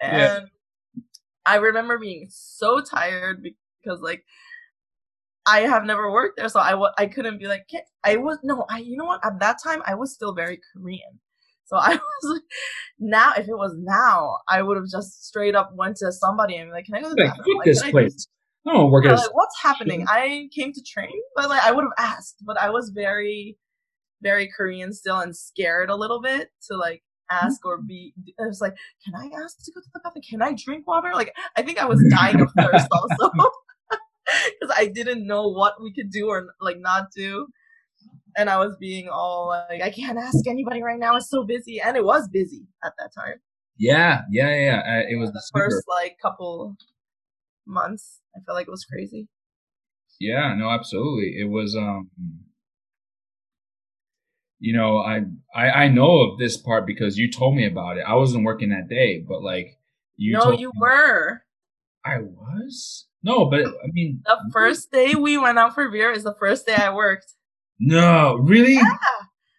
And Yeah. I remember being so tired because like I have never worked there, so I w- I couldn't be like, I was no, I you know what? At that time, I was still very Korean, so I was like, now if it was now, I would have just straight up went to somebody and be like, "Can I go to the bathroom? Like, this I place. I don't work yeah, like, what's happening? I came to train, but like I would have asked, but I was very, very Korean still and scared a little bit to like ask or mm-hmm. be. I was like, can I ask to go to the bathroom? Can I drink water? Like I think I was dying of thirst also didn't know what we could do or like not do. And I was being all like, I can't ask anybody right now. It's so busy, and it was busy at that time. Yeah, yeah, yeah. Uh, it was The December. first like couple months, I felt like it was crazy. Yeah, no, absolutely. It was um you know, I, I I know of this part because you told me about it. I wasn't working that day, but like you no, you me- were. I was? No, but I mean The first day we went out for beer is the first day I worked. No, really? Yeah.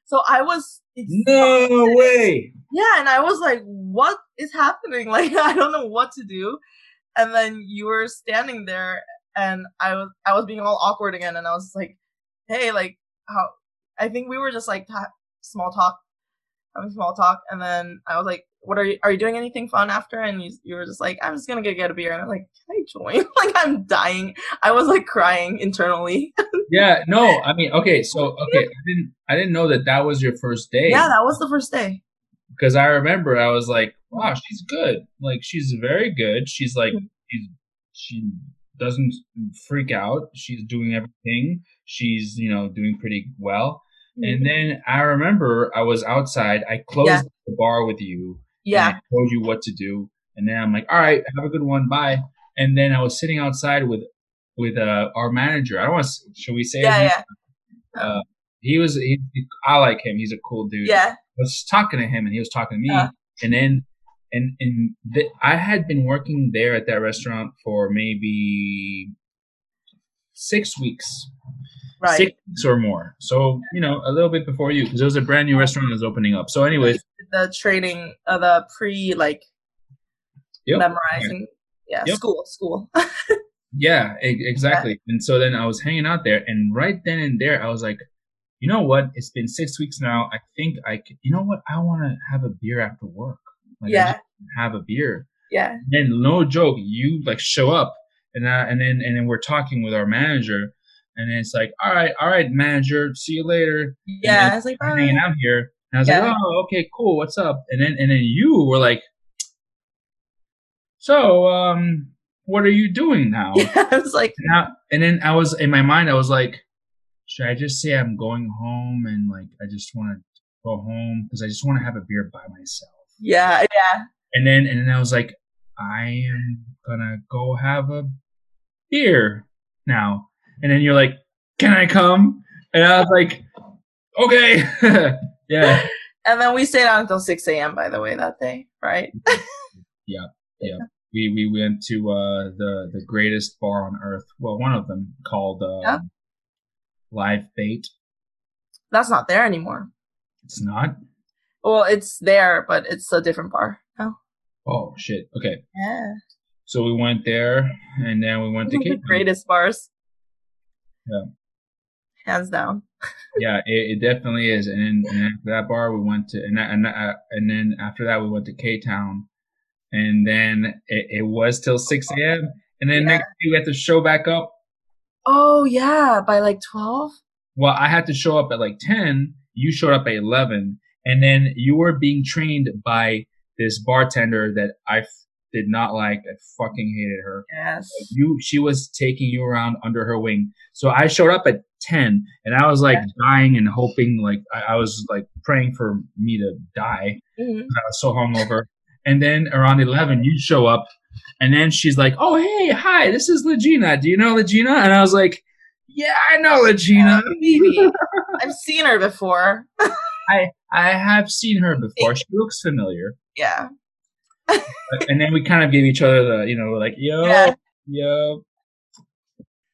So I was No way. Yeah, and I was like, what is happening? Like I don't know what to do. And then you were standing there and I was I was being all awkward again and I was like, "Hey, like how I think we were just like ta- small talk having small talk and then I was like, "What are you are you doing anything fun after?" And you you were just like, "I'm just going to go get a beer." And I'm like, "Can I join?" like I'm dying. I was like crying internally. Yeah, no, I mean, okay, so okay, I didn't I didn't know that that was your first day. yeah, that was the first day. because I remember I was like, wow, she's good. Like she's very good. She's like Mhm. she's she doesn't freak out. She's doing everything. She's you know doing pretty well. And then I remember I was outside. I closed Yeah. the bar with you. And yeah. I told you what to do. And then I'm like, all right, have a good one, bye. And then I was sitting outside with with uh, our manager. I don't want. to Should we say? Yeah, yeah. Uh, he was. He, I like him. He's a cool dude. Yeah. I was talking to him and he was talking to me. Yeah. And then, and, and the, I had been working there at that restaurant for maybe six weeks, Right. six weeks or more. So, you know, a little bit before you, because it was a brand new restaurant that was opening up. So, anyways, the training, uh, the pre like Yep. memorizing. Yeah, Yep. school, school. yeah, exactly. And so then I was hanging out there, and right then and there, I was like, you know what? It's been six weeks now. I think I could, you know what? I want to have a beer after work. Like, Yeah. have a beer. yeah, then no joke, you like show up and uh, and then and then we're talking with our manager, and then it's like, all right, all right, manager, see you later. yeah. I was like, I'm hanging out here, and I was Yeah. like, oh, okay, cool, what's up? And then and then you were like, so um, what are you doing now? Yeah, I was like, And, I, and then I was in my mind, I was like, should I just say I'm going home and like I just want to go home because I just want to have a beer by myself. yeah, yeah, And then and then I was like, I am gonna go have a beer now. And then you're like, Can I come? And I was like, Okay. yeah. And then we stayed out until six a.m. By the way, that day, right? Yeah, yeah. We we went to uh the the greatest bar on earth. Well, one of them called uh, Yeah. Live Bait. That's not there anymore. It's not. Well, it's there, but it's a different bar. Oh, Oh shit. Okay. yeah. So we went there and then we went to the Cape greatest bars. Yeah. Hands down. Yeah, it, it definitely is. And then and after that bar, we went to and that- and that- uh, and then after that, we went to K Town, and then it, it was till six a.m. And then Yeah. next day we had to show back up. Oh yeah, by like twelve. Well, I had to show up at like ten. You showed up at eleven, and then you were being trained by this bartender that I did not like. I fucking hated her. Yes. you she was taking you around under her wing so i showed up at 10 and i was like dying and hoping like I, I was like praying for me to die Mhm. i was so hungover and then around 11 you show up and then she's like oh hey hi this is legina do you know legina and i was like yeah i know legina Phoebe. I've seen her before. i i have seen her before she looks familiar Yeah. And then we kind of gave each other the you know like yo Yeah. yo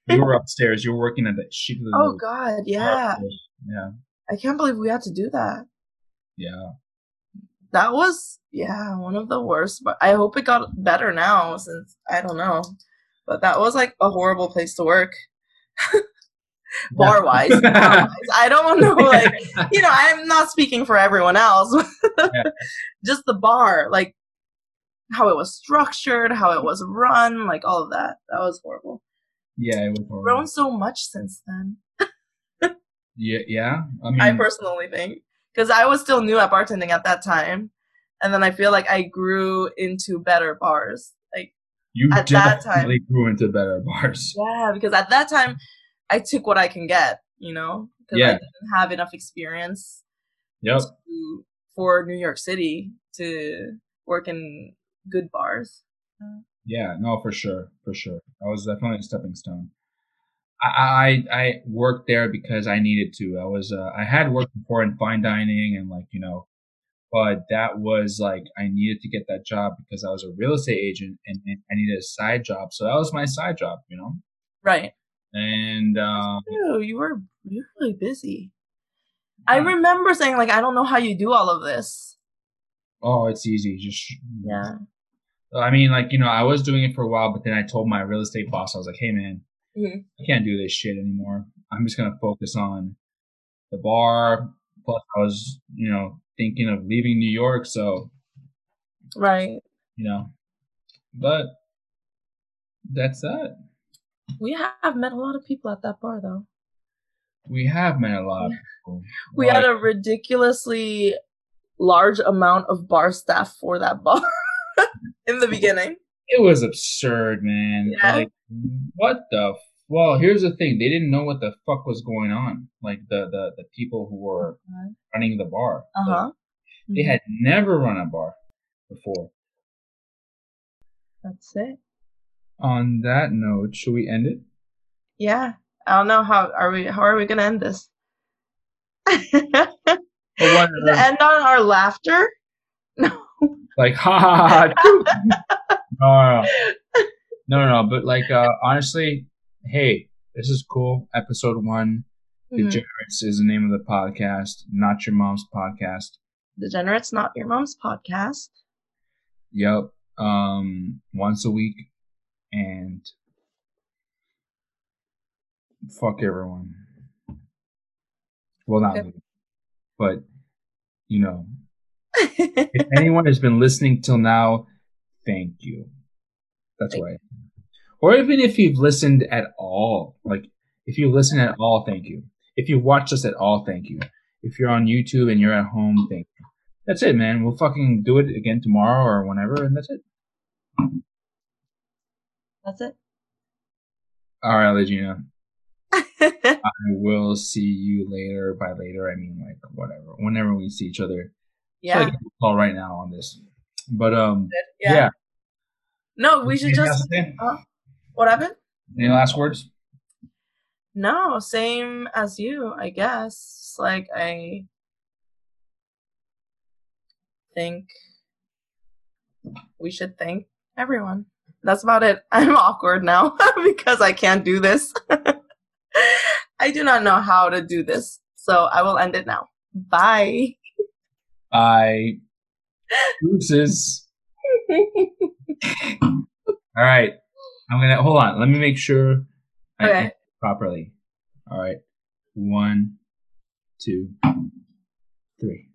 you were upstairs you were working at the the Oh God, yeah. yeah I can't believe we had to do that. yeah That was yeah one of the worst. But I hope it got better now since I don't know. But that was like a horrible place to work. bar wise. I don't know, like you know, I'm not speaking for everyone else. Just the bar, like how it was structured, how it was run, like all of that. That was horrible. Yeah, it was horrible. Grown so much since then. Yeah, yeah. I mean, I personally think because I was still new at bartending at that time, and then I feel like I grew into better bars. Like you at that time- definitely grew into better bars. yeah, because at that time I took what I can get, you know, because I didn't have enough experience Yep. to, for New York City to work in good bars. Yeah, no, for sure, for sure. That was definitely a stepping stone. I I, I worked there because I needed to. I was uh, I had worked before in fine dining and like you know, but that was like I needed to get that job because I was a real estate agent and, and I needed a side job. So that was my side job, you know. Right. And um, Ew, you were you were really busy. I remember saying like I don't know how you do all of this. Oh, it's easy. Just Yeah. I mean, like you know, I was doing it for a while, but then I told my real estate boss, I was like, "Hey, man, Mhm. I can't do this shit anymore. I'm just gonna focus on the bar." Plus, I was, you know, thinking of leaving New York, so Right. you know, but that's that. We have met a lot of people at that bar though. We have met a lot of people. We had a ridiculously large amount of bar staff for that bar in the beginning. it was absurd, man. Yeah. Like, what the? F- well, here's the thing: they didn't know what the fuck was going on. Like the the the people who were running the bar. Uh Like, huh. They had never run a bar before. That's it. On that note, should we end it? Yeah. I don't know how are we how are we gonna end this? Or what- Does it end on our laughter? No. like ha ha ha. no, no, no, no. But like, uh, honestly, hey, this is cool. Episode one, Mhm. Degenerates is the name of the podcast, not your mom's podcast. Degenerates Not Your Mom's podcast. Yep. Um, once a week, and fuck everyone. Well, not, Okay. really. but you know, if anyone has been listening till now, thank you. That's Thank why. Or even if you've listened at all, like if you listen at all, thank you. If you watch us at all, thank you. If you're on YouTube and you're at home, thank you. That's it, man. We'll fucking do it again tomorrow or whenever, and that's it. That's it. All right, Legina. I will see you later. By later, I mean like whatever. Whenever we see each other. yeah. Like call right now on this. But um, yeah. yeah. No, we should just else what happened? Any last words? No, same as you, I guess. Like I think we should thank everyone. That's about it. I'm awkward now because I can't do this. I do not know how to do this. So I will end it now. Bye. I deuces. All right. I'm gonna hold on. Let me make sure I Okay. properly. All right. One, two, three.